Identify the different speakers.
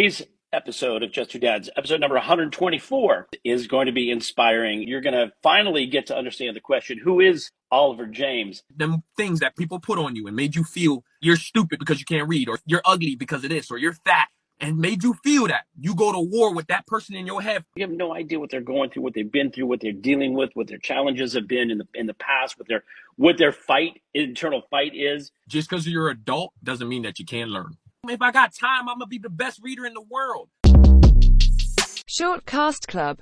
Speaker 1: Today's episode of Just Two Dads, episode number 124, is going to be inspiring. You're going to finally get to understand the question who is Oliver James?
Speaker 2: Them things that people put on you and made you feel you're stupid because you can't read, or you're ugly because of this, or you're fat, and made you feel that. You go to war with that person in your head.
Speaker 1: You have no idea what they're going through, what they've been through, what they're dealing with, what their challenges have been in the in the past, what their what their fight, internal fight is.
Speaker 2: Just because you're an adult doesn't mean that you can't learn. If I got time, I'm gonna be the best reader in the world.
Speaker 3: Short Cast Club